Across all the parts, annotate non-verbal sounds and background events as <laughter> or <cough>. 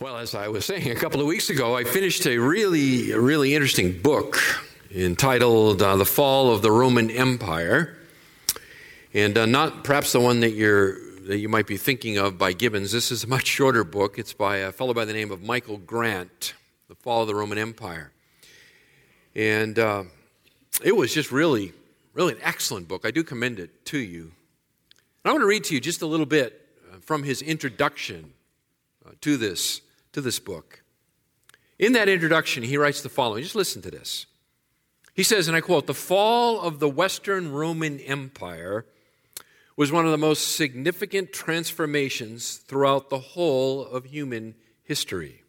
Well, as I was saying a couple of weeks ago, I finished a really, really interesting book entitled uh, The Fall of the Roman Empire. And uh, not perhaps the one that, you're, that you might be thinking of by Gibbons. This is a much shorter book. It's by a fellow by the name of Michael Grant, The Fall of the Roman Empire. And uh, it was just really, really an excellent book. I do commend it to you. And I want to read to you just a little bit uh, from his introduction uh, to this to this book. In that introduction, he writes the following. Just listen to this. He says, and I quote, the fall of the Western Roman Empire was one of the most significant transformations throughout the whole of human history.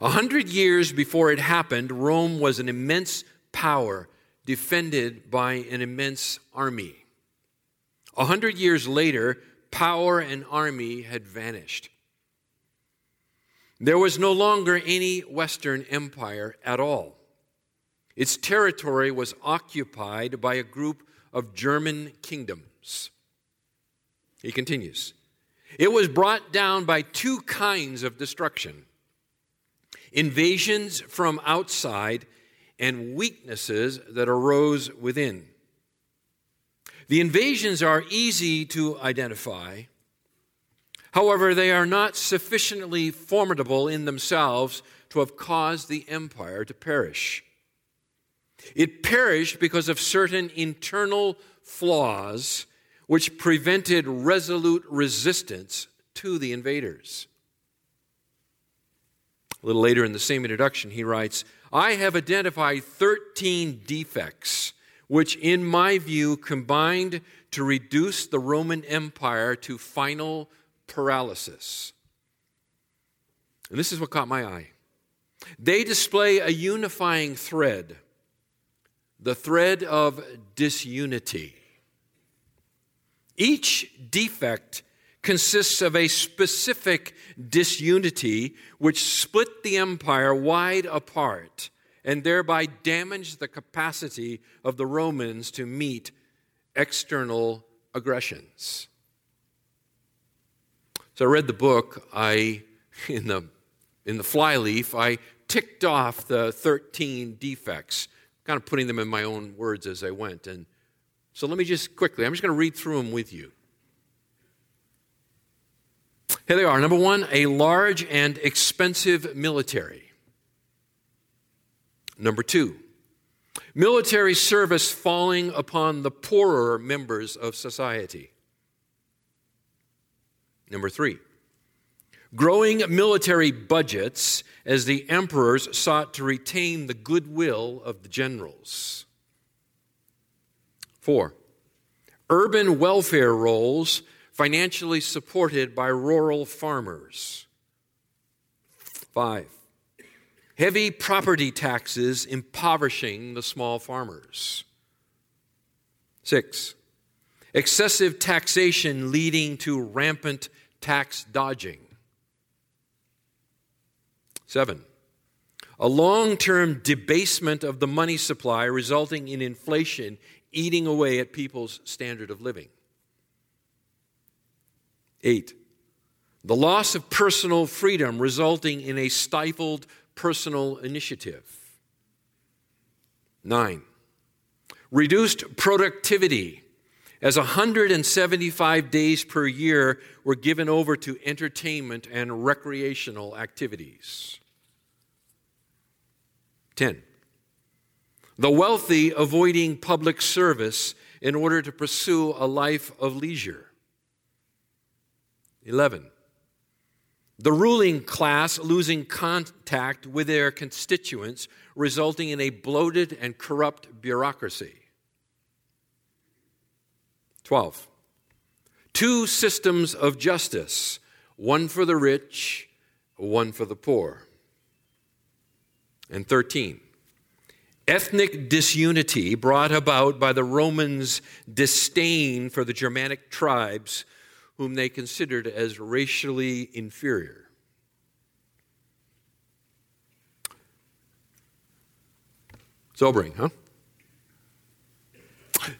A hundred years before it happened, Rome was an immense power defended by an immense army. A hundred years later, power and army had vanished. There was no longer any Western empire at all. Its territory was occupied by a group of German kingdoms. He continues It was brought down by two kinds of destruction invasions from outside and weaknesses that arose within. The invasions are easy to identify However, they are not sufficiently formidable in themselves to have caused the empire to perish. It perished because of certain internal flaws which prevented resolute resistance to the invaders. A little later in the same introduction, he writes I have identified 13 defects which, in my view, combined to reduce the Roman Empire to final paralysis. And this is what caught my eye. They display a unifying thread, the thread of disunity. Each defect consists of a specific disunity which split the empire wide apart and thereby damaged the capacity of the Romans to meet external aggressions. So I read the book. I, <laughs> in the, in the flyleaf, I ticked off the 13 defects, kind of putting them in my own words as I went. And so let me just quickly, I'm just going to read through them with you. Here they are. Number one, a large and expensive military. Number two, military service falling upon the poorer members of society. Number three, growing military budgets as the emperors sought to retain the goodwill of the generals. Four, urban welfare rolls financially supported by rural farmers. Five, heavy property taxes impoverishing the small farmers. Six, excessive taxation leading to rampant tax dodging. Seven, a long term debasement of the money supply resulting in inflation eating away at people's standard of living. Eight, the loss of personal freedom resulting in a stifled personal initiative. Nine, reduced productivity as 175 days per year were given over to entertainment and recreational activities. 10. The wealthy avoiding public service in order to pursue a life of leisure. 11. The ruling class losing contact with their constituents, resulting in a bloated and corrupt bureaucracy. 12. Two systems of justice, one for the rich, one for the poor. And 13. Ethnic disunity brought about by the Romans' disdain for the Germanic tribes, whom they considered as racially inferior. Sobering, huh?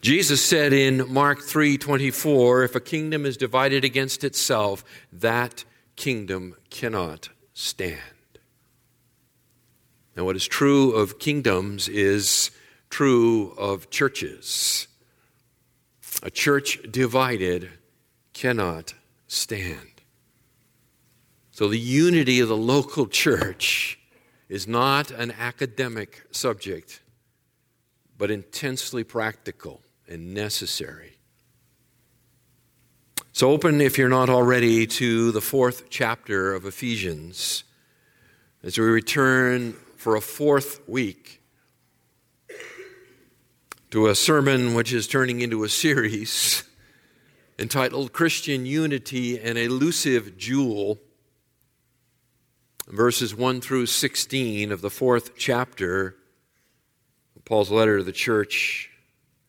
Jesus said in Mark 3:24, if a kingdom is divided against itself, that kingdom cannot stand. And what is true of kingdoms is true of churches. A church divided cannot stand. So the unity of the local church is not an academic subject, but intensely practical and necessary. So, open, if you're not already, to the fourth chapter of Ephesians as we return for a fourth week to a sermon which is turning into a series entitled Christian Unity An Elusive Jewel. Verses 1 through 16 of the fourth chapter of Paul's letter to the church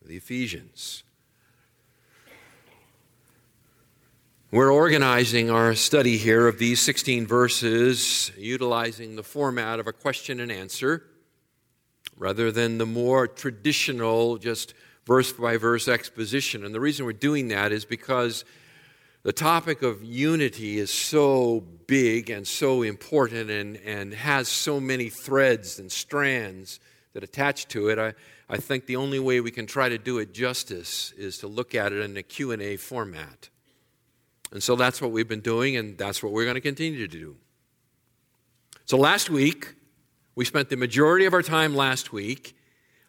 the Ephesians. We're organizing our study here of these 16 verses utilizing the format of a question and answer rather than the more traditional, just verse by verse exposition. And the reason we're doing that is because the topic of unity is so big and so important and, and has so many threads and strands that attach to it. I, I think the only way we can try to do it justice is to look at it in a Q&A format. And so that's what we've been doing, and that's what we're going to continue to do. So last week, we spent the majority of our time last week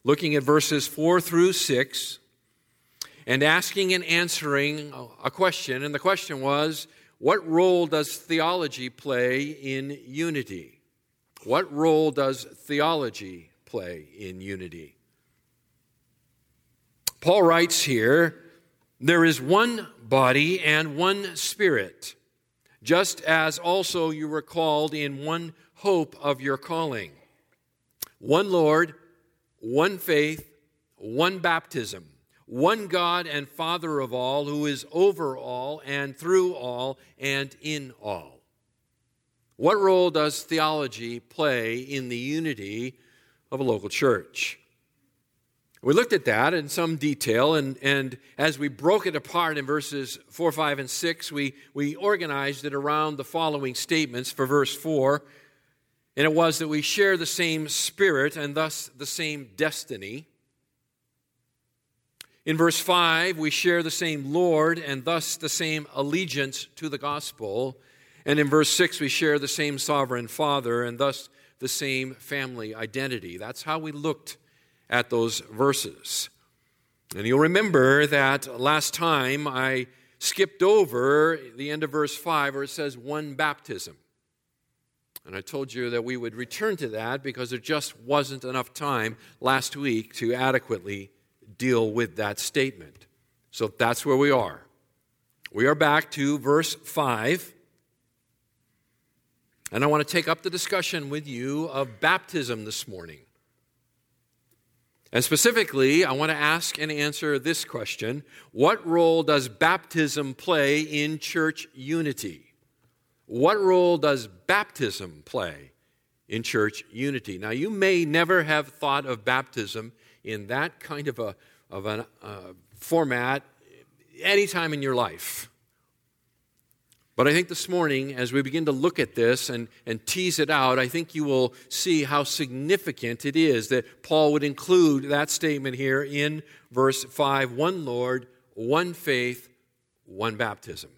looking at verses 4 through 6 and asking and answering a question. And the question was what role does theology play in unity? What role does theology play in unity? Paul writes here there is one body and one spirit, just as also you were called in one hope of your calling. One Lord, one faith, one baptism, one God and Father of all, who is over all and through all and in all. What role does theology play in the unity of a local church? We looked at that in some detail, and, and as we broke it apart in verses 4, 5, and 6, we, we organized it around the following statements for verse 4. And it was that we share the same spirit and thus the same destiny. In verse 5, we share the same Lord and thus the same allegiance to the gospel. And in verse 6, we share the same sovereign Father and thus the same family identity. That's how we looked at those verses. And you'll remember that last time I skipped over the end of verse 5 where it says one baptism. And I told you that we would return to that because there just wasn't enough time last week to adequately deal with that statement. So that's where we are. We are back to verse 5. And I want to take up the discussion with you of baptism this morning. And specifically, I want to ask and answer this question What role does baptism play in church unity? What role does baptism play in church unity? Now, you may never have thought of baptism in that kind of a, of a uh, format any time in your life. But I think this morning, as we begin to look at this and, and tease it out, I think you will see how significant it is that Paul would include that statement here in verse 5 one Lord, one faith, one baptism.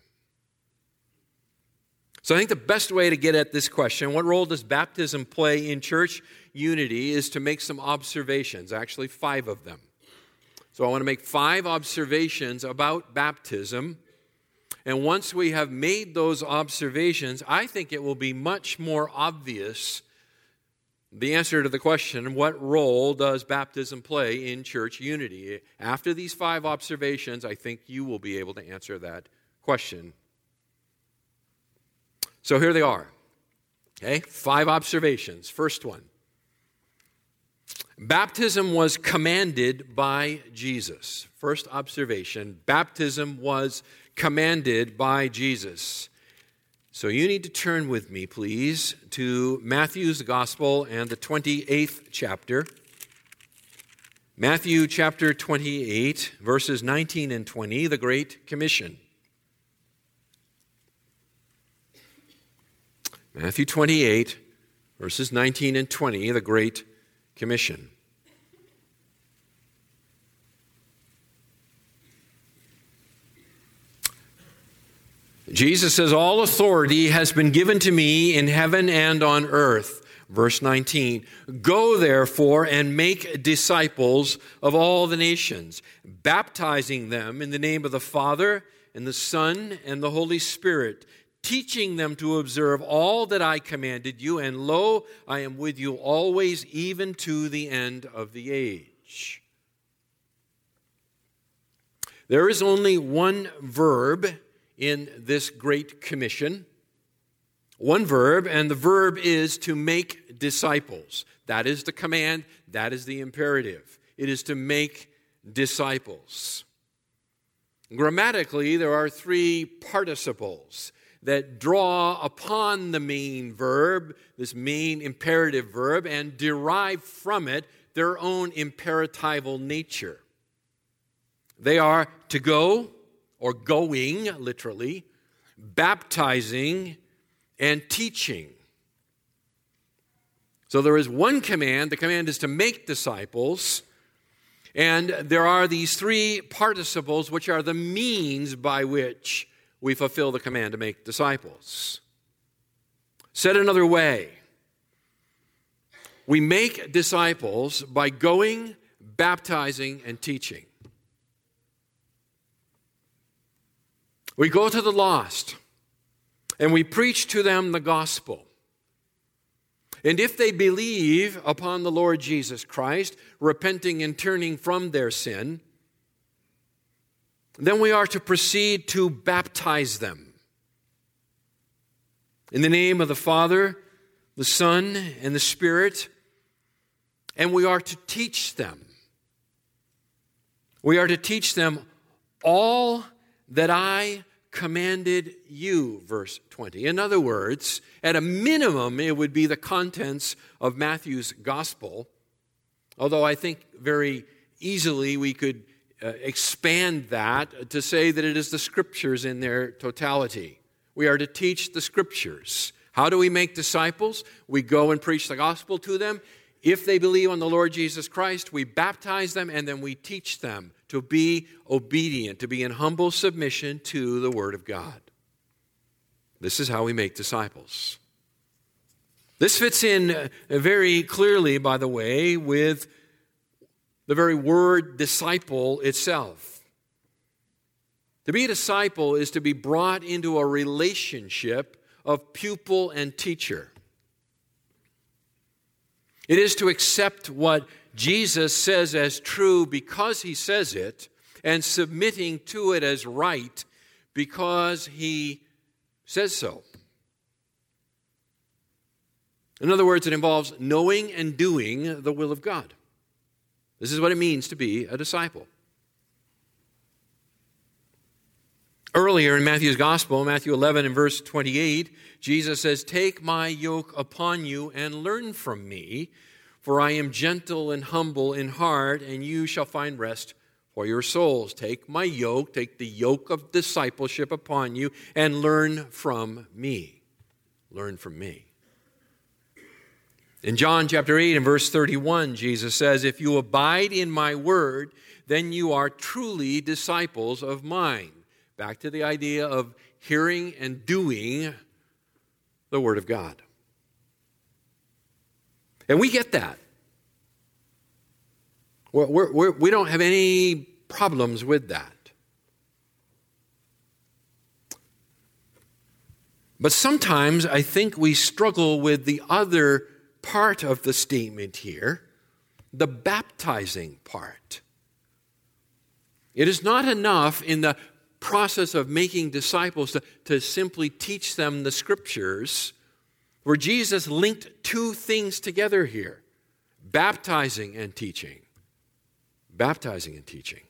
So I think the best way to get at this question, what role does baptism play in church unity, is to make some observations, actually, five of them. So I want to make five observations about baptism and once we have made those observations, I think it will be much more obvious the answer to the question what role does baptism play in church unity? After these five observations, I think you will be able to answer that question. So here they are. Okay, five observations. First one Baptism was commanded by Jesus. First observation baptism was commanded by Jesus. So you need to turn with me, please, to Matthew's Gospel and the 28th chapter. Matthew chapter 28, verses 19 and 20, the Great Commission. Matthew 28, verses 19 and 20, the Great Commission. Jesus says, All authority has been given to me in heaven and on earth. Verse 19 Go therefore and make disciples of all the nations, baptizing them in the name of the Father and the Son and the Holy Spirit, teaching them to observe all that I commanded you, and lo, I am with you always, even to the end of the age. There is only one verb in this great commission. One verb, and the verb is to make disciples. That is the command, that is the imperative. It is to make disciples. Grammatically, there are three participles that draw upon the main verb, this main imperative verb, and derive from it their own imperatival nature. They are to go, or going, literally, baptizing, and teaching. So there is one command. The command is to make disciples. And there are these three participles, which are the means by which we fulfill the command to make disciples. Said another way, we make disciples by going, baptizing, and teaching. We go to the lost and we preach to them the gospel. And if they believe upon the Lord Jesus Christ, repenting and turning from their sin, then we are to proceed to baptize them. In the name of the Father, the Son, and the Spirit, and we are to teach them. We are to teach them all that I commanded you, verse 20. In other words, at a minimum, it would be the contents of Matthew's gospel, although I think very easily we could uh, expand that to say that it is the scriptures in their totality. We are to teach the scriptures. How do we make disciples? We go and preach the gospel to them. If they believe on the Lord Jesus Christ, we baptize them and then we teach them to be obedient, to be in humble submission to the Word of God. This is how we make disciples. This fits in uh, very clearly, by the way, with the very word disciple itself. To be a disciple is to be brought into a relationship of pupil and teacher. It is to accept what Jesus says as true because he says it, and submitting to it as right because he says so. In other words, it involves knowing and doing the will of God. This is what it means to be a disciple. Earlier in Matthew's Gospel, Matthew 11 and verse 28, Jesus says, Take my yoke upon you and learn from me, for I am gentle and humble in heart, and you shall find rest for your souls. Take my yoke, take the yoke of discipleship upon you, and learn from me. Learn from me. In John chapter 8 and verse 31, Jesus says, If you abide in my word, then you are truly disciples of mine. Back to the idea of hearing and doing the Word of God. And we get that. We're, we're, we do not have any problems with that. But sometimes I think we struggle with the other part of the statement here the baptizing part. It is not enough in the process of making disciples to, to simply teach them the scriptures, where Jesus linked two things together here baptizing and teaching. Baptizing and teaching.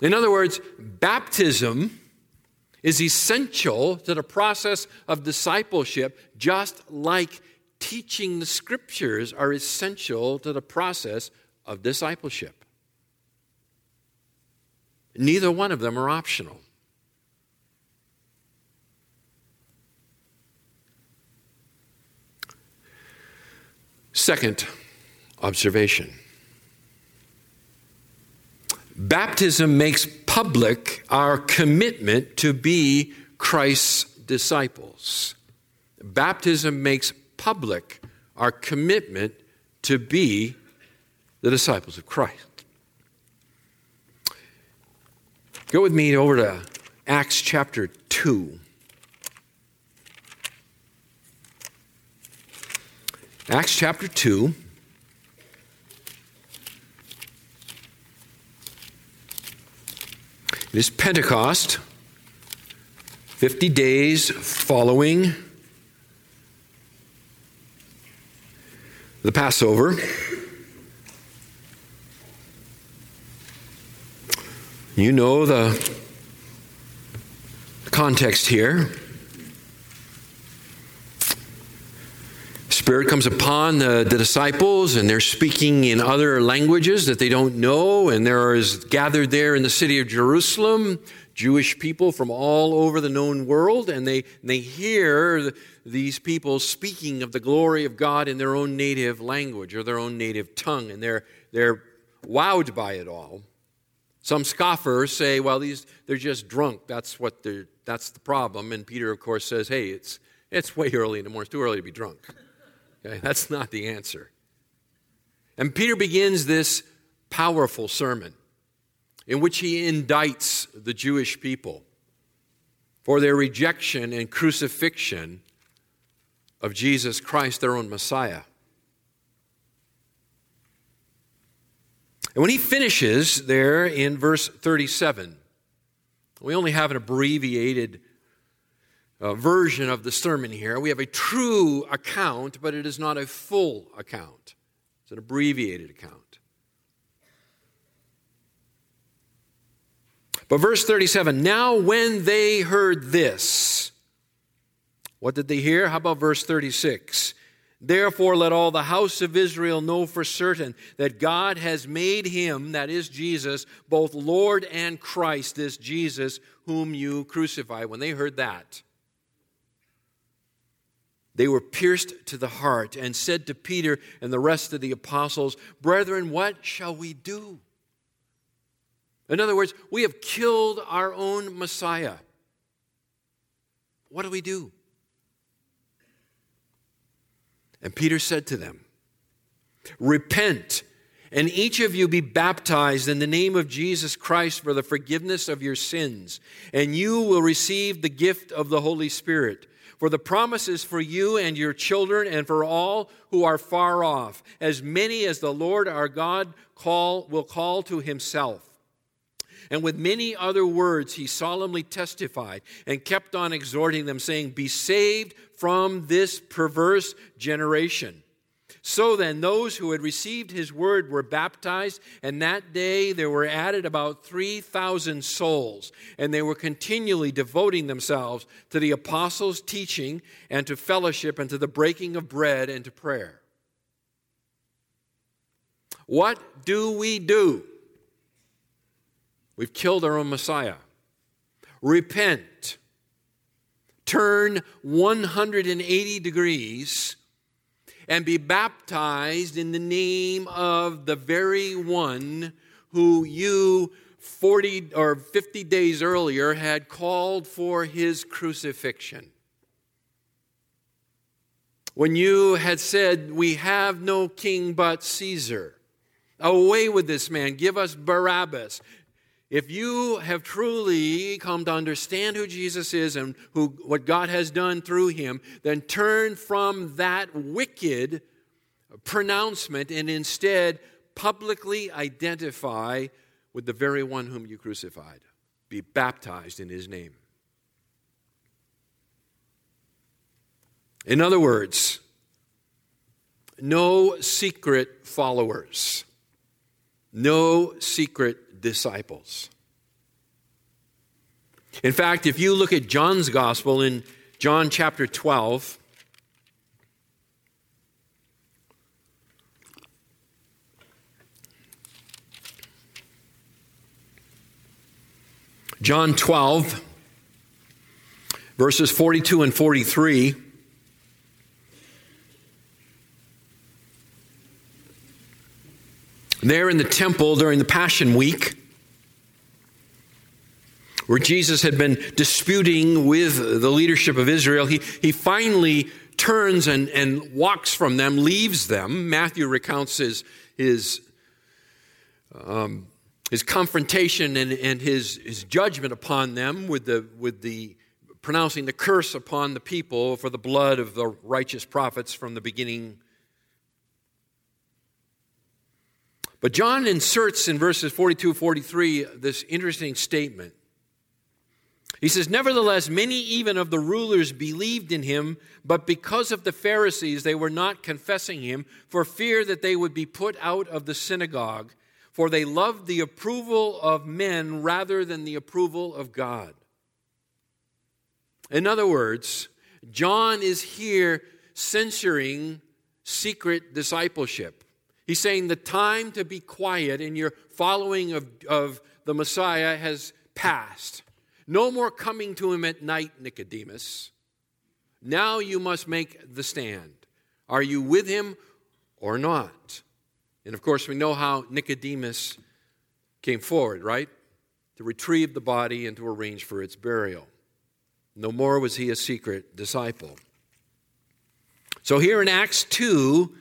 In other words, baptism is essential to the process of discipleship, just like teaching the scriptures are essential to the process of discipleship. Neither one of them are optional. Second observation Baptism makes public our commitment to be Christ's disciples. Baptism makes public our commitment to be the disciples of Christ. Go with me over to Acts chapter 2. Acts chapter 2. It is Pentecost, 50 days following the Passover. You know the context here. Spirit comes upon the, the, disciples, and they're speaking in other languages that they don't know. And there is gathered there in the city of Jerusalem Jewish people from all over the known world, and they, they hear these people speaking of the glory of God in their own native language or their own native tongue, and they're, they're wowed by it all. Some scoffers say, well, these, they're just drunk. That's, what they're, that's the problem. And Peter, of course, says, hey, it's, it's way early in the morning. It's too early to be drunk. Okay? That's not the answer. And Peter begins this powerful sermon in which he indicts the Jewish people for their rejection and crucifixion of Jesus Christ, their own Messiah. And when he finishes there in verse 37, we only have an abbreviated uh, version of the sermon here. We have a true account, but it is not a full account. It's an abbreviated account. But verse 37 now when they heard this, what did they hear? How about verse 36? Therefore, let all the house of Israel know for certain that God has made him, that is Jesus, both Lord and Christ, this Jesus whom you crucify. When they heard that, they were pierced to the heart and said to Peter and the rest of the apostles, Brethren, what shall we do? In other words, we have killed our own Messiah. What do we do? And Peter said to them, Repent, and each of you be baptized in the name of Jesus Christ for the forgiveness of your sins, and you will receive the gift of the Holy Spirit. For the promise is for you and your children and for all who are far off, as many as the Lord our God call, will call to himself. And with many other words, he solemnly testified and kept on exhorting them, saying, Be saved from this perverse generation. So then, those who had received his word were baptized, and that day there were added about 3,000 souls, and they were continually devoting themselves to the apostles' teaching, and to fellowship, and to the breaking of bread, and to prayer. What do we do? We've killed our own Messiah. Repent. Turn 180 degrees and be baptized in the name of the very one who you 40 or 50 days earlier had called for his crucifixion. When you had said, We have no king but Caesar. Away with this man. Give us Barabbas. If you have truly come to understand who Jesus is and who, what God has done through him, then turn from that wicked pronouncement and instead publicly identify with the very one whom you crucified. Be baptized in his name. In other words, no secret followers, no secret disciples. In fact, if you look at John's gospel in John chapter 12, John 12, verses 42 and 43. There in the temple during the Passion Week, where Jesus had been disputing with the leadership of Israel, he, he finally turns and, and walks from them, leaves them. Matthew recounts his, his, um, his confrontation and, and his, his judgment upon them with the, with the pronouncing the curse upon the people for the blood of the righteous prophets from the beginning. But John inserts in verses 42 43 this interesting statement. He says, Nevertheless, many even of the rulers believed in him, but because of the Pharisees, they were not confessing him for fear that they would be put out of the synagogue, for they loved the approval of men rather than the approval of God. In other words, John is here censoring secret discipleship. He's saying the time to be quiet in your following of, of the Messiah has passed. No more coming to him at night, Nicodemus. Now you must make the stand. Are you with him or not? And of course, we know how Nicodemus came forward, right? To retrieve the body and to arrange for its burial. No more was he a secret disciple. So, here in Acts 2,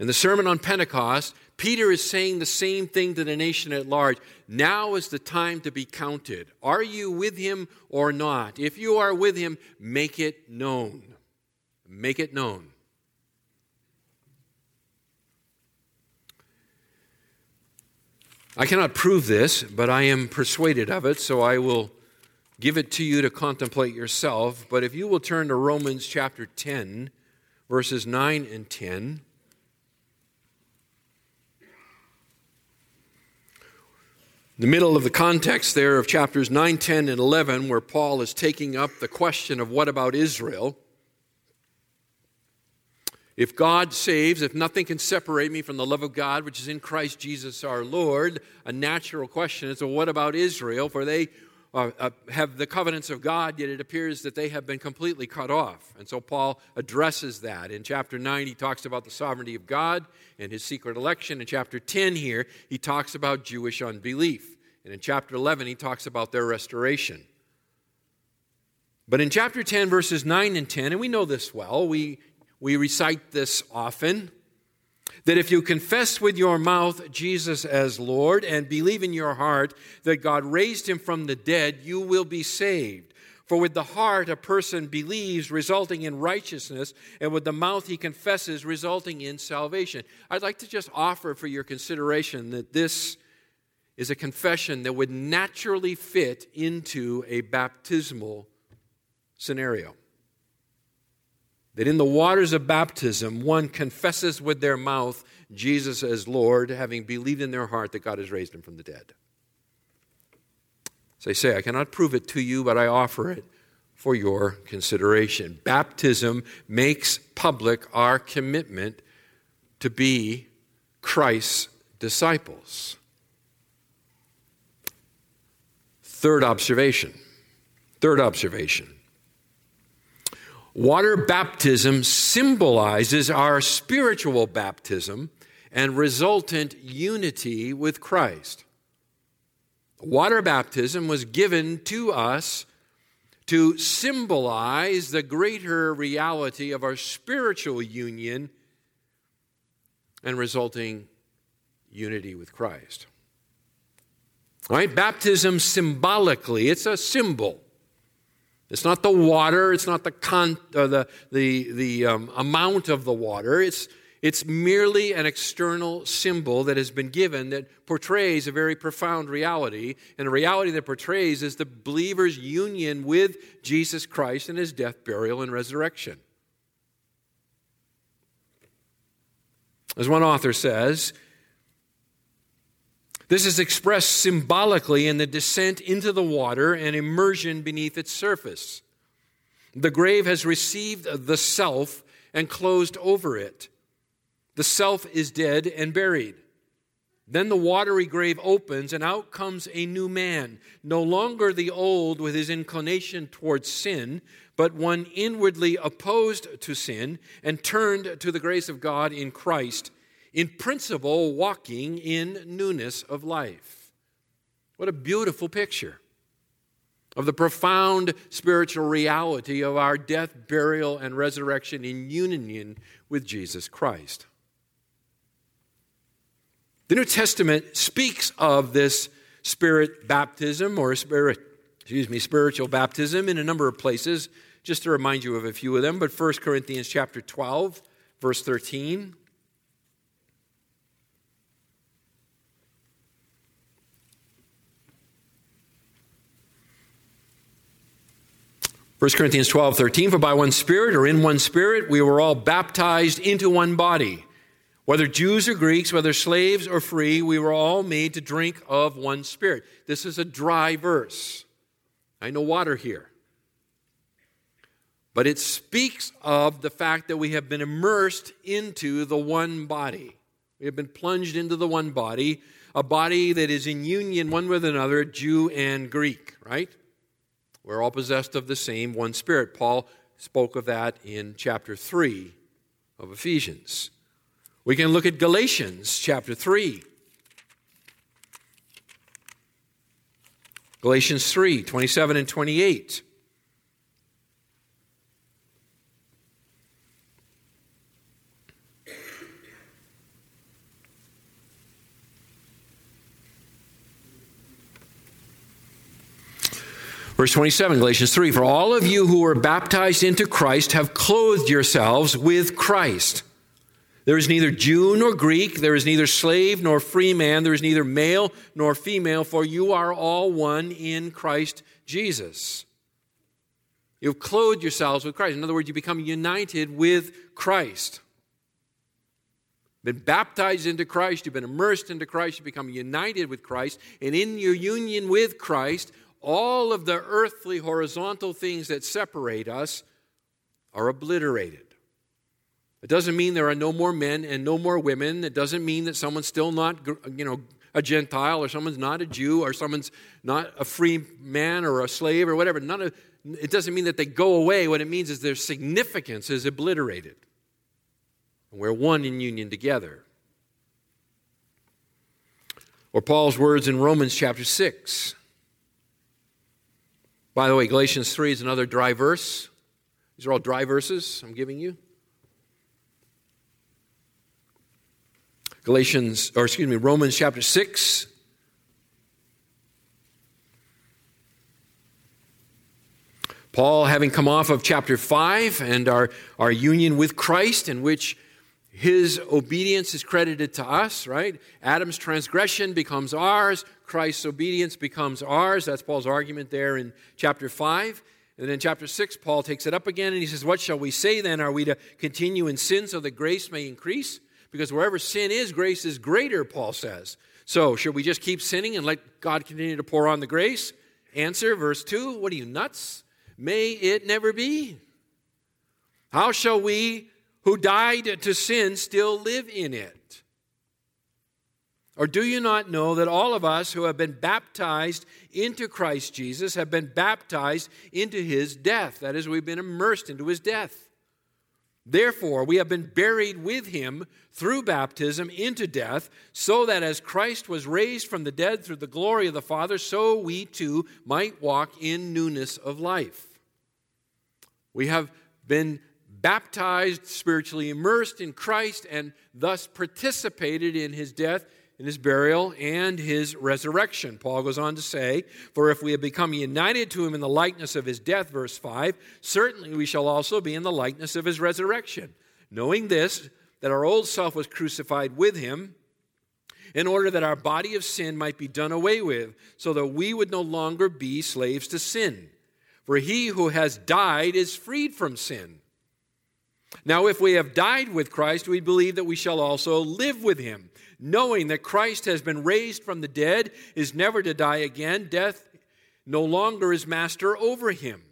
in the Sermon on Pentecost, Peter is saying the same thing to the nation at large. Now is the time to be counted. Are you with him or not? If you are with him, make it known. Make it known. I cannot prove this, but I am persuaded of it, so I will give it to you to contemplate yourself. But if you will turn to Romans chapter 10, verses 9 and 10. The middle of the context there of chapters 9, 10, and 11, where Paul is taking up the question of what about Israel? If God saves, if nothing can separate me from the love of God, which is in Christ Jesus our Lord, a natural question is, well, what about Israel? For they uh, have the covenants of God, yet it appears that they have been completely cut off. And so Paul addresses that. In chapter 9, he talks about the sovereignty of God and his secret election. In chapter 10, here, he talks about Jewish unbelief. And in chapter 11, he talks about their restoration. But in chapter 10, verses 9 and 10, and we know this well, we, we recite this often that if you confess with your mouth Jesus as Lord and believe in your heart that God raised him from the dead, you will be saved. For with the heart a person believes, resulting in righteousness, and with the mouth he confesses, resulting in salvation. I'd like to just offer for your consideration that this is a confession that would naturally fit into a baptismal scenario. That in the waters of baptism, one confesses with their mouth Jesus as Lord, having believed in their heart that God has raised him from the dead. As I say, I cannot prove it to you, but I offer it for your consideration. Baptism makes public our commitment to be Christ's disciples. Third observation. Third observation. Water baptism symbolizes our spiritual baptism and resultant unity with Christ. Water baptism was given to us to symbolize the greater reality of our spiritual union and resulting unity with Christ. All right, baptism symbolically, it's a symbol. It's not the water, it's not the, con, uh, the, the, the um, amount of the water. It's, it's merely an external symbol that has been given that portrays a very profound reality. And the reality that portrays is the believer's union with Jesus Christ and his death, burial, and resurrection. As one author says, this is expressed symbolically in the descent into the water and immersion beneath its surface. The grave has received the self and closed over it. The self is dead and buried. Then the watery grave opens, and out comes a new man, no longer the old with his inclination towards sin, but one inwardly opposed to sin and turned to the grace of God in Christ in principle, walking in newness of life. What a beautiful picture of the profound spiritual reality of our death, burial, and resurrection in union with Jesus Christ. The New Testament speaks of this spirit baptism or spirit, excuse me, spiritual baptism in a number of places. Just to remind you of a few of them, but 1 Corinthians chapter 12, verse 13. 1 Corinthians 12, 13, for by one Spirit or in one Spirit we were all baptized into one body. Whether Jews or Greeks, whether slaves or free, we were all made to drink of one Spirit. This is a dry verse. I know water here. But it speaks of the fact that we have been immersed into the one body. We have been plunged into the one body, a body that is in union one with another, Jew and Greek, right? We're all possessed of the same one Spirit. Paul spoke of that in chapter 3 of Ephesians. We can look at Galatians chapter 3. Galatians 3 27 and 28. Verse 27, Galatians 3 For all of you who were baptized into Christ have clothed yourselves with Christ. There is neither Jew nor Greek, there is neither slave nor free man, there is neither male nor female, for you are all one in Christ Jesus. You've clothed yourselves with Christ. In other words, you become united with Christ. Been baptized into Christ, you've been immersed into Christ, you become united with Christ, and in your union with Christ, all of the earthly horizontal things that separate us are obliterated. It doesn't mean there are no more men and no more women. It doesn't mean that someone's still not, you know, a Gentile or someone's not a Jew or someone's not a free man or a slave or whatever. None of, it doesn't mean that they go away. What it means is their significance is obliterated. We're one in union together. Or Paul's words in Romans chapter 6. By the way, Galatians 3 is another dry verse. These are all dry verses I'm giving you. Galatians, or excuse me, Romans chapter 6. Paul, having come off of chapter 5 and our, our union with Christ, in which his obedience is credited to us, right? Adam's transgression becomes ours, Christ's obedience becomes ours. That's Paul's argument there in chapter 5. And then in chapter 6, Paul takes it up again and he says, What shall we say then? Are we to continue in sin so that grace may increase? Because wherever sin is, grace is greater, Paul says. So, should we just keep sinning and let God continue to pour on the grace? Answer, verse 2 What are you, nuts? May it never be. How shall we who died to sin still live in it? Or do you not know that all of us who have been baptized into Christ Jesus have been baptized into his death? That is, we've been immersed into his death. Therefore, we have been buried with him through baptism into death, so that as Christ was raised from the dead through the glory of the Father, so we too might walk in newness of life. We have been baptized, spiritually immersed in Christ, and thus participated in his death, in his burial, and his resurrection. Paul goes on to say, For if we have become united to him in the likeness of his death, verse 5, certainly we shall also be in the likeness of his resurrection. Knowing this, that our old self was crucified with him, in order that our body of sin might be done away with, so that we would no longer be slaves to sin. For he who has died is freed from sin. Now, if we have died with Christ, we believe that we shall also live with him, knowing that Christ has been raised from the dead, is never to die again. Death no longer is master over him.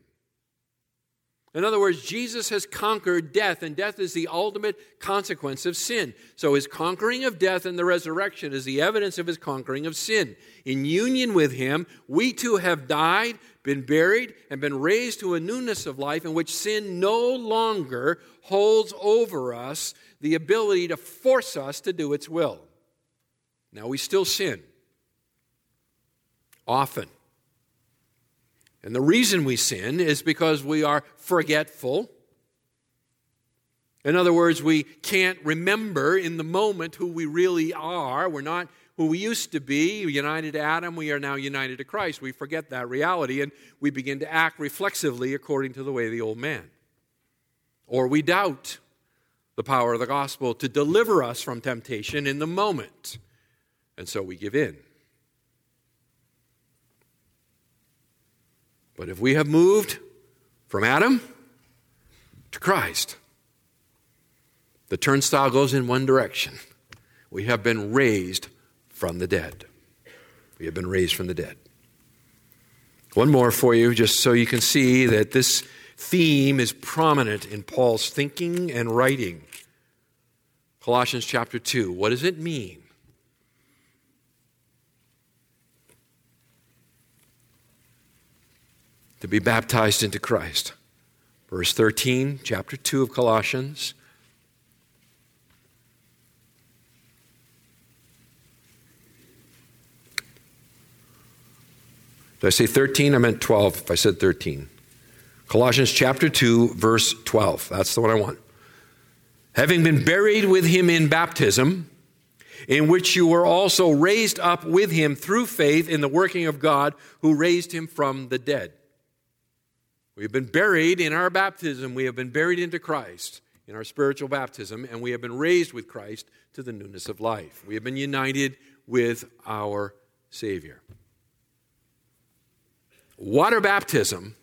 In other words, Jesus has conquered death, and death is the ultimate consequence of sin. So his conquering of death and the resurrection is the evidence of his conquering of sin. In union with him, we too have died, been buried, and been raised to a newness of life in which sin no longer holds over us the ability to force us to do its will. Now, we still sin often. And the reason we sin is because we are forgetful. In other words, we can't remember in the moment who we really are. We're not who we used to be. United to Adam, we are now united to Christ. We forget that reality and we begin to act reflexively according to the way of the old man. Or we doubt the power of the gospel to deliver us from temptation in the moment. And so we give in. But if we have moved from Adam to Christ, the turnstile goes in one direction. We have been raised from the dead. We have been raised from the dead. One more for you, just so you can see that this theme is prominent in Paul's thinking and writing. Colossians chapter 2. What does it mean to be baptized into Christ. Verse 13, chapter 2 of Colossians. Did I say 13? I meant 12 if I said 13. Colossians chapter 2, verse 12. That's the one I want. Having been buried with him in baptism, in which you were also raised up with him through faith in the working of God who raised him from the dead. We have been buried in our baptism. We have been buried into Christ in our spiritual baptism, and we have been raised with Christ to the newness of life. We have been united with our Savior. Water baptism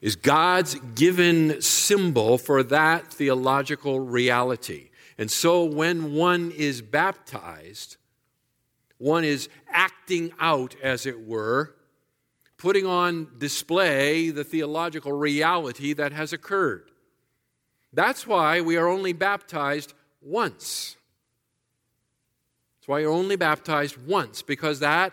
is God's given symbol for that theological reality. And so when one is baptized, one is acting out, as it were, putting on display the theological reality that has occurred. That's why we are only baptized once. That's why you're only baptized once, because that,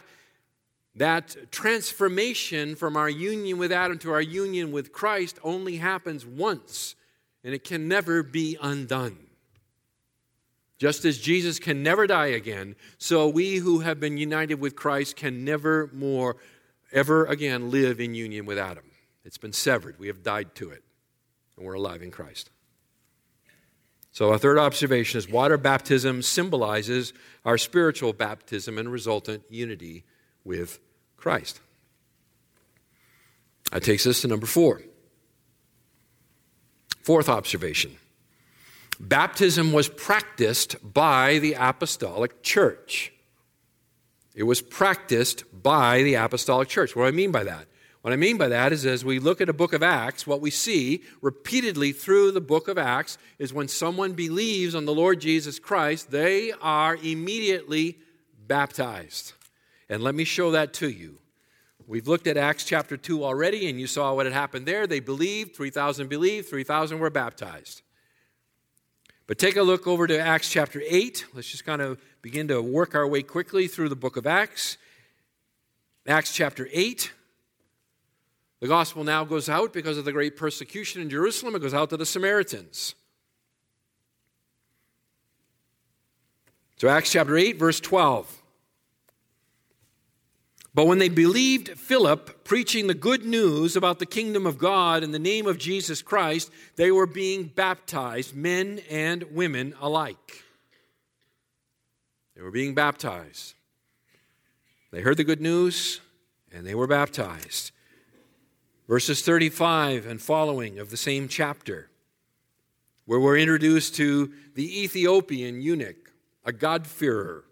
that transformation from our union with Adam to our union with Christ only happens once, and it can never be undone. Just as Jesus can never die again, so we who have been united with Christ can never more ever again live in union with Adam. It's been severed. We have died to it, and we're alive in Christ. So, our third observation is water baptism symbolizes our spiritual baptism and resultant unity with Christ. That takes us to number four. Fourth observation baptism was practiced by the apostolic church. It was practiced by the apostolic church. What do I mean by that? What I mean by that is as we look at a book of Acts, what we see repeatedly through the book of Acts is when someone believes on the Lord Jesus Christ, they are immediately baptized. And let me show that to you. We've looked at Acts chapter 2 already, and you saw what had happened there. They believed, 3,000 believed, 3,000 were baptized. But take a look over to Acts chapter 8. Let's just kind of begin to work our way quickly through the book of Acts. Acts chapter 8. The gospel now goes out because of the great persecution in Jerusalem. It goes out to the Samaritans. So, Acts chapter 8, verse 12. But when they believed Philip preaching the good news about the kingdom of God in the name of Jesus Christ, they were being baptized, men and women alike. They were being baptized. They heard the good news and they were baptized. Verses 35 and following of the same chapter, where we're introduced to the Ethiopian eunuch, a God-fearer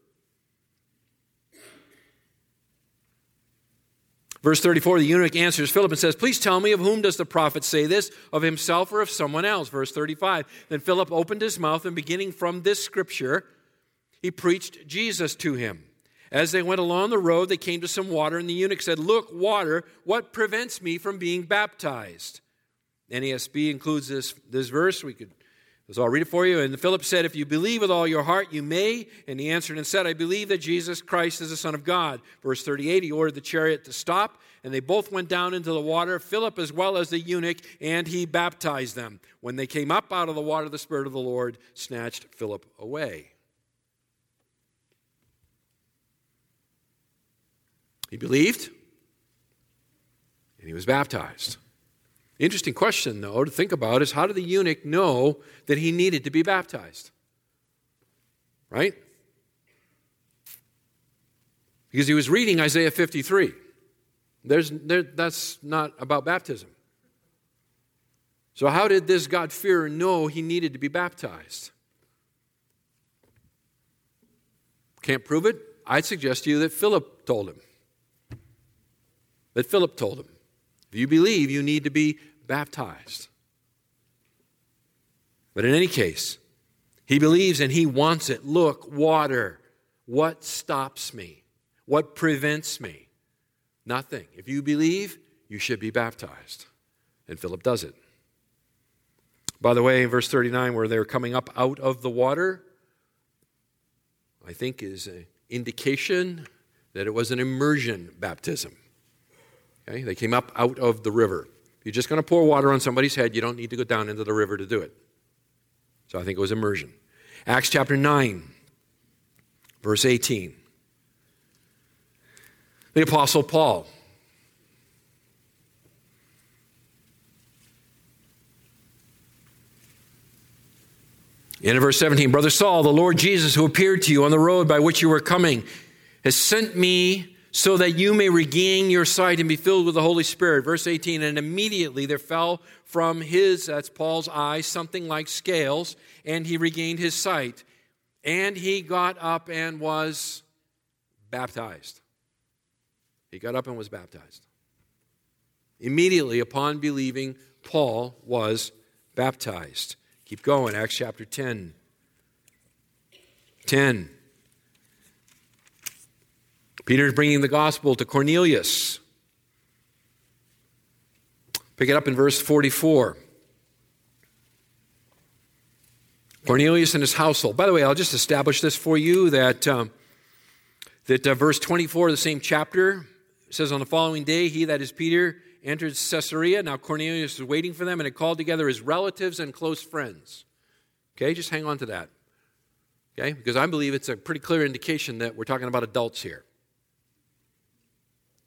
Verse 34, the eunuch answers Philip and says, Please tell me, of whom does the prophet say this, of himself or of someone else? Verse 35, then Philip opened his mouth, and beginning from this scripture, he preached Jesus to him. As they went along the road, they came to some water, and the eunuch said, Look, water, what prevents me from being baptized? NASB includes this, this verse. We could so I'll read it for you. And Philip said, If you believe with all your heart, you may. And he answered and said, I believe that Jesus Christ is the Son of God. Verse 38, he ordered the chariot to stop, and they both went down into the water, Philip as well as the eunuch, and he baptized them. When they came up out of the water, the Spirit of the Lord snatched Philip away. He believed, and he was baptized. Interesting question, though, to think about is how did the eunuch know that he needed to be baptized? Right? Because he was reading Isaiah 53. There's, there, that's not about baptism. So, how did this God-fearer know he needed to be baptized? Can't prove it? I'd suggest to you that Philip told him. That Philip told him. If you believe, you need to be baptized. But in any case, he believes and he wants it. Look, water. What stops me? What prevents me? Nothing. If you believe, you should be baptized. And Philip does it. By the way, in verse 39, where they're coming up out of the water, I think is an indication that it was an immersion baptism. Okay? They came up out of the river. If you're just going to pour water on somebody's head, you don't need to go down into the river to do it. So I think it was immersion. Acts chapter 9, verse 18. The Apostle Paul. In verse 17, Brother Saul, the Lord Jesus, who appeared to you on the road by which you were coming, has sent me so that you may regain your sight and be filled with the Holy Spirit. Verse 18, and immediately there fell from his, that's Paul's eyes, something like scales, and he regained his sight. And he got up and was baptized. He got up and was baptized. Immediately upon believing, Paul was baptized. Keep going, Acts chapter 10. 10. Peter's bringing the gospel to Cornelius. Pick it up in verse 44. Cornelius and his household. By the way, I'll just establish this for you that, um, that uh, verse 24 of the same chapter says, On the following day, he, that is Peter, entered Caesarea. Now Cornelius was waiting for them and had called together his relatives and close friends. Okay, just hang on to that. Okay, because I believe it's a pretty clear indication that we're talking about adults here.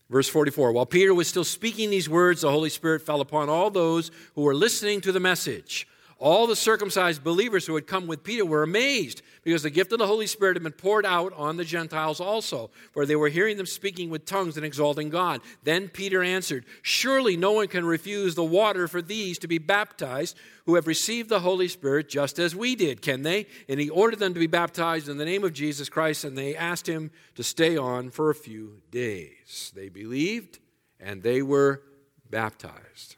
Verse 44 While Peter was still speaking these words, the Holy Spirit fell upon all those who were listening to the message. All the circumcised believers who had come with Peter were amazed because the gift of the Holy Spirit had been poured out on the Gentiles also, for they were hearing them speaking with tongues and exalting God. Then Peter answered, Surely no one can refuse the water for these to be baptized who have received the Holy Spirit just as we did, can they? And he ordered them to be baptized in the name of Jesus Christ, and they asked him to stay on for a few days. They believed and they were baptized.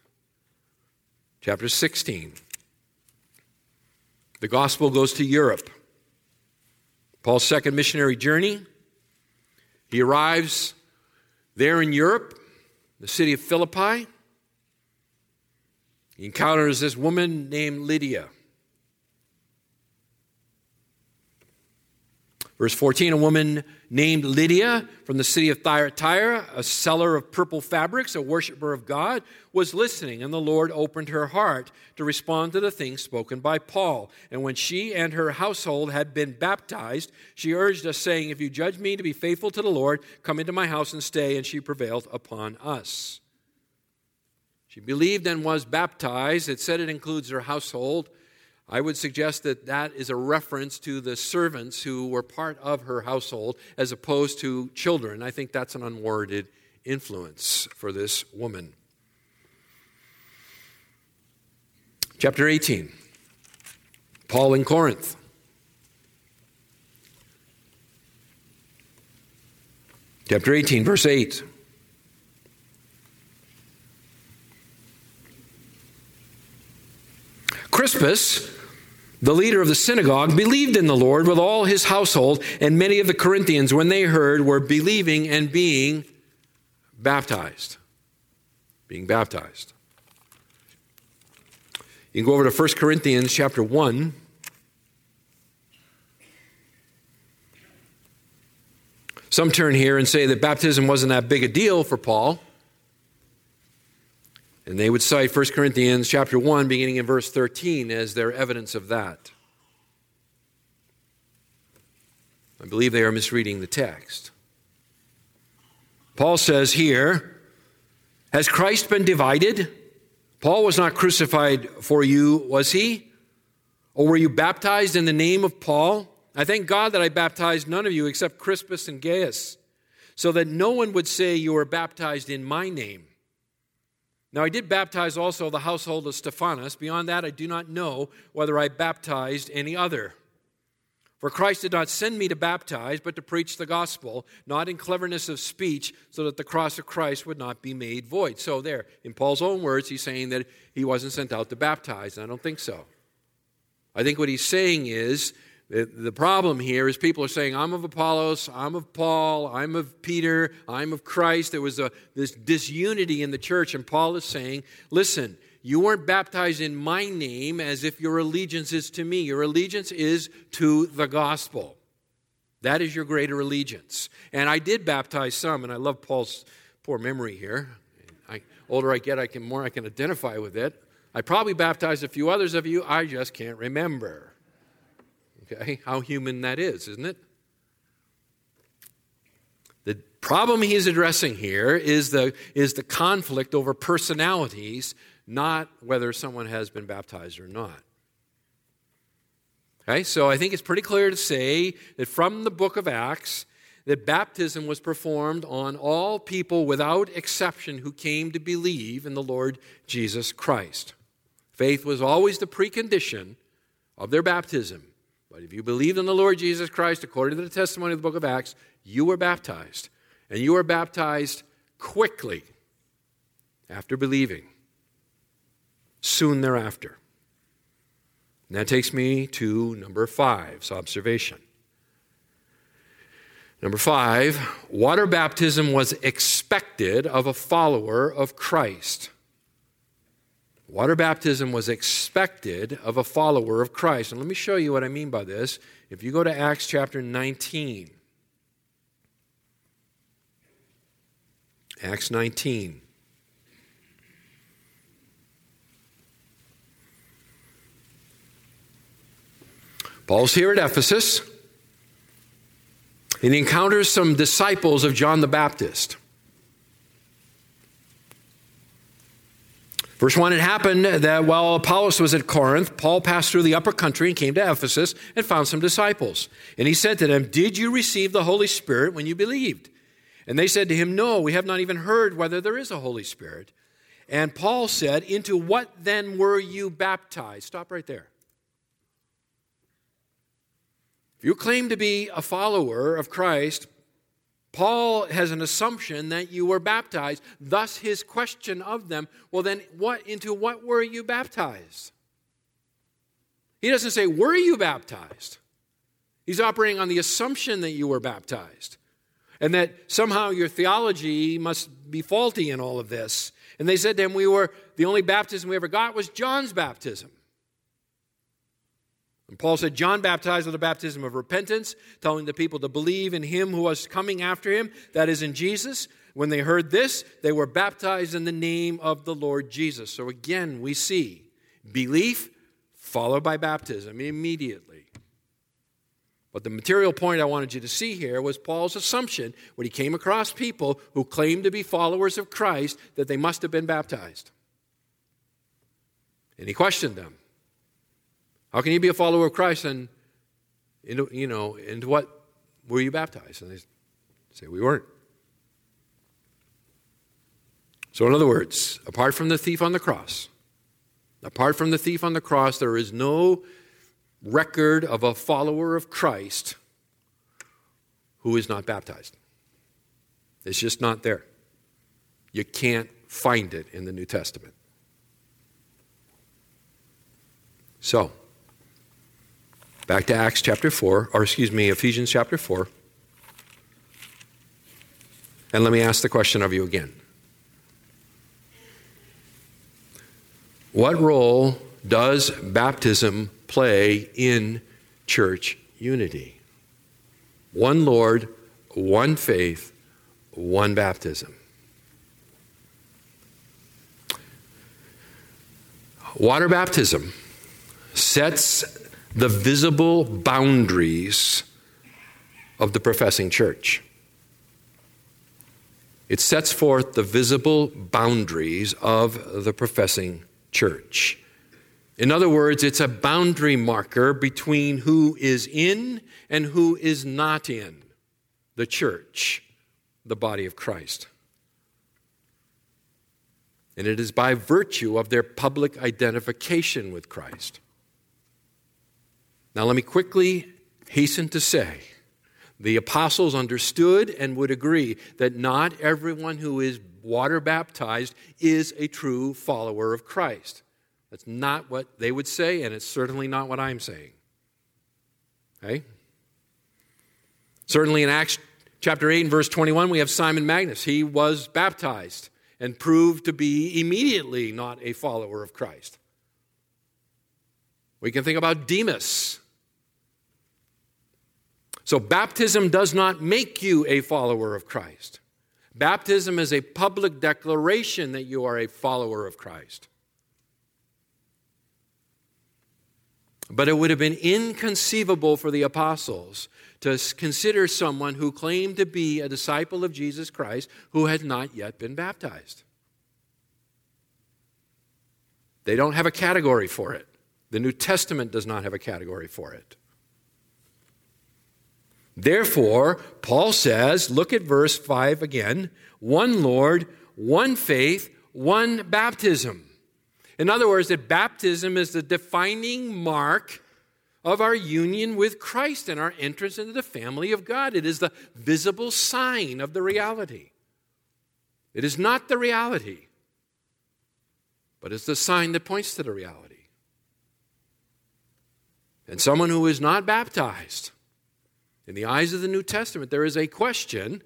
Chapter 16. The gospel goes to Europe. Paul's second missionary journey. He arrives there in Europe, the city of Philippi. He encounters this woman named Lydia. Verse 14 A woman named Lydia from the city of Thyatira, a seller of purple fabrics, a worshiper of God, was listening, and the Lord opened her heart to respond to the things spoken by Paul. And when she and her household had been baptized, she urged us, saying, If you judge me to be faithful to the Lord, come into my house and stay. And she prevailed upon us. She believed and was baptized. It said it includes her household. I would suggest that that is a reference to the servants who were part of her household as opposed to children. I think that's an unwarranted influence for this woman. Chapter 18 Paul in Corinth. Chapter 18, verse 8. Crispus, the leader of the synagogue, believed in the Lord with all his household, and many of the Corinthians, when they heard, were believing and being baptized. Being baptized. You can go over to 1 Corinthians chapter 1. Some turn here and say that baptism wasn't that big a deal for Paul. And they would cite 1 Corinthians chapter 1 beginning in verse 13 as their evidence of that. I believe they are misreading the text. Paul says here, Has Christ been divided? Paul was not crucified for you, was he? Or were you baptized in the name of Paul? I thank God that I baptized none of you except Crispus and Gaius, so that no one would say you were baptized in my name. Now, I did baptize also the household of Stephanas. Beyond that, I do not know whether I baptized any other. For Christ did not send me to baptize, but to preach the gospel, not in cleverness of speech, so that the cross of Christ would not be made void. So, there, in Paul's own words, he's saying that he wasn't sent out to baptize. I don't think so. I think what he's saying is the problem here is people are saying, I'm of Apollos, I'm of Paul, I'm of Peter, I'm of Christ. There was a, this disunity in the church, and Paul is saying, listen, you weren't baptized in my name as if your allegiance is to me. Your allegiance is to the gospel. That is your greater allegiance. And I did baptize some, and I love Paul's poor memory here. I, older I get, I can more I can identify with it. I probably baptized a few others of you. I just can't remember. Okay, how human that is, isn't it? The problem he's addressing here is the, is the conflict over personalities not whether someone has been baptized or not. Okay, so I think it's pretty clear to say that from the book of Acts, that baptism was performed on all people without exception who came to believe in the Lord Jesus Christ. Faith was always the precondition of their baptism. But if you believed in the Lord Jesus Christ, according to the testimony of the book of Acts, you were baptized. And you were baptized quickly after believing soon thereafter. And that takes me to number five's observation. Number five, water baptism was expected of a follower of Christ. Water baptism was expected of a follower of Christ. And let me show you what I mean by this. If you go to Acts chapter 19, Acts 19. Paul's here at Ephesus, and he encounters some disciples of John the Baptist. Verse 1 It happened that while Apollos was at Corinth, Paul passed through the upper country and came to Ephesus and found some disciples. And he said to them, Did you receive the Holy Spirit when you believed? And they said to him, No, we have not even heard whether there is a Holy Spirit. And Paul said, Into what then were you baptized? Stop right there. If you claim to be a follower of Christ, Paul has an assumption that you were baptized. Thus, his question of them, well, then, what into what were you baptized? He doesn't say, Were you baptized? He's operating on the assumption that you were baptized and that somehow your theology must be faulty in all of this. And they said to him, We were, the only baptism we ever got was John's baptism. And Paul said, John baptized with a baptism of repentance, telling the people to believe in him who was coming after him, that is, in Jesus. When they heard this, they were baptized in the name of the Lord Jesus. So again, we see belief followed by baptism immediately. But the material point I wanted you to see here was Paul's assumption when he came across people who claimed to be followers of Christ that they must have been baptized. And he questioned them. How can you be a follower of Christ and, you know, into what were you baptized? And they say, we weren't. So, in other words, apart from the thief on the cross, apart from the thief on the cross, there is no record of a follower of Christ who is not baptized. It's just not there. You can't find it in the New Testament. So, Back to Acts chapter 4, or excuse me, Ephesians chapter 4. And let me ask the question of you again. What role does baptism play in church unity? One Lord, one faith, one baptism. Water baptism sets the visible boundaries of the professing church. It sets forth the visible boundaries of the professing church. In other words, it's a boundary marker between who is in and who is not in the church, the body of Christ. And it is by virtue of their public identification with Christ. Now, let me quickly hasten to say the apostles understood and would agree that not everyone who is water baptized is a true follower of Christ. That's not what they would say, and it's certainly not what I'm saying. Okay? Certainly in Acts chapter 8 and verse 21, we have Simon Magus. He was baptized and proved to be immediately not a follower of Christ. We can think about Demas so, baptism does not make you a follower of Christ. Baptism is a public declaration that you are a follower of Christ. But it would have been inconceivable for the apostles to consider someone who claimed to be a disciple of Jesus Christ who had not yet been baptized. They don't have a category for it. The New Testament does not have a category for it. Therefore, Paul says, look at verse 5 again one Lord, one faith, one baptism. In other words, that baptism is the defining mark of our union with Christ and our entrance into the family of God. It is the visible sign of the reality. It is not the reality, but it's the sign that points to the reality. And someone who is not baptized, in the eyes of the New Testament, there is a question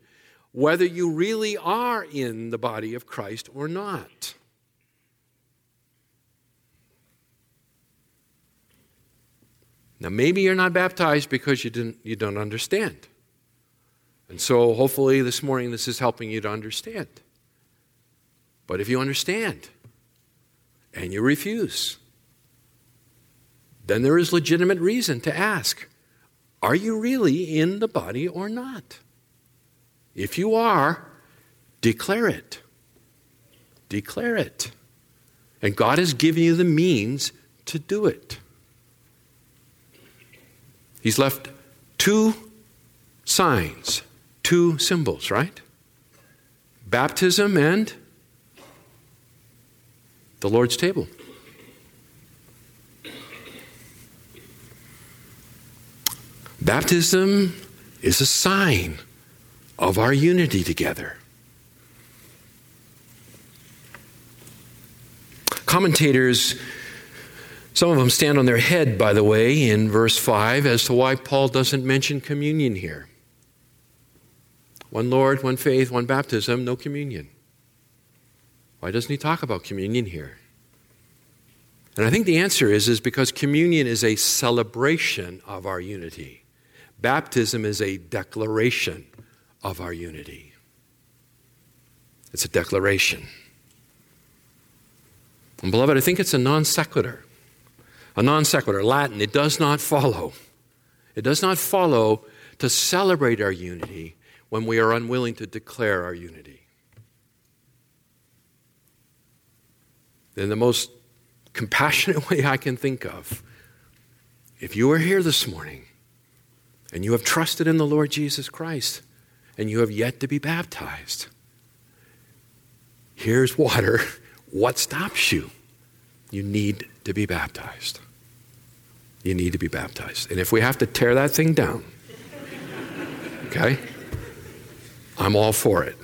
whether you really are in the body of Christ or not. Now, maybe you're not baptized because you, didn't, you don't understand. And so, hopefully, this morning, this is helping you to understand. But if you understand and you refuse, then there is legitimate reason to ask are you really in the body or not? If you are, declare it. Declare it. And God has given you the means to do it. He's left two signs, two symbols, right? Baptism and the Lord's table. Baptism is a sign of our unity together. Commentators, some of them stand on their head, by the way, in verse 5 as to why Paul doesn't mention communion here. One Lord, one faith, one baptism, no communion. Why doesn't he talk about communion here? And I think the answer is, is because communion is a celebration of our unity. Baptism is a declaration of our unity. It's a declaration. And beloved, I think it's a non sequitur. A non sequitur, Latin, it does not follow. It does not follow to celebrate our unity when we are unwilling to declare our unity. In the most compassionate <laughs> way I can think of, if you are here this morning and you have trusted in the Lord Jesus Christ, and you have yet to be baptized. Here's water. <laughs> What stops you? You need to be baptized. You need to be baptized. And if we have to tear that thing down, <laughs> okay, I'm all for it.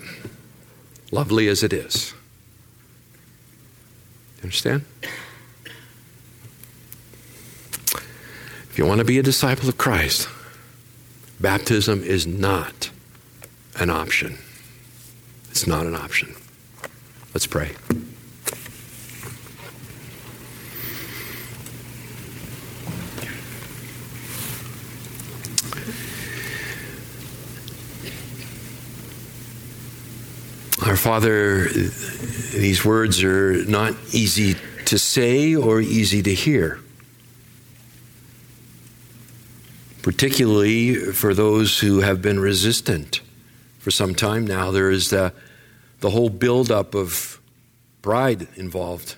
Lovely as it is. Understand? If you want to be a disciple of Christ, Baptism is not an option. It's not an option. Let's pray. Our Father, these words are not easy to say or easy to hear. Particularly for those who have been resistant for some time now. There is the, the whole buildup of pride involved,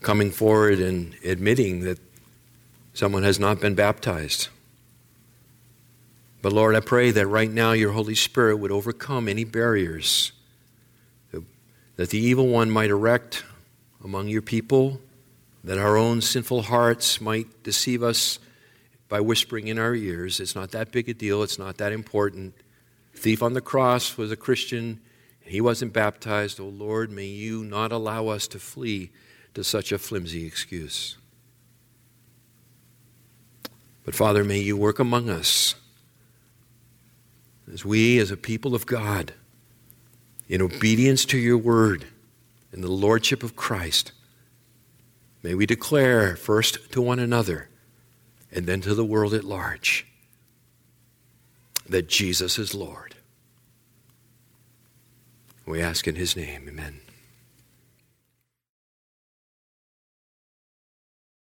coming forward and admitting that someone has not been baptized. But Lord, I pray that right now your Holy Spirit would overcome any barriers that the evil one might erect among your people, that our own sinful hearts might deceive us by whispering in our ears. It's not that big a deal, it's not that important. Thief on the cross was a Christian, he wasn't baptized. Oh Lord, may you not allow us to flee to such a flimsy excuse. But Father, may you work among us as we, as a people of God, in obedience to your word and the lordship of Christ, may we declare first to one another and then to the world at large that Jesus is Lord. We ask in his name, amen.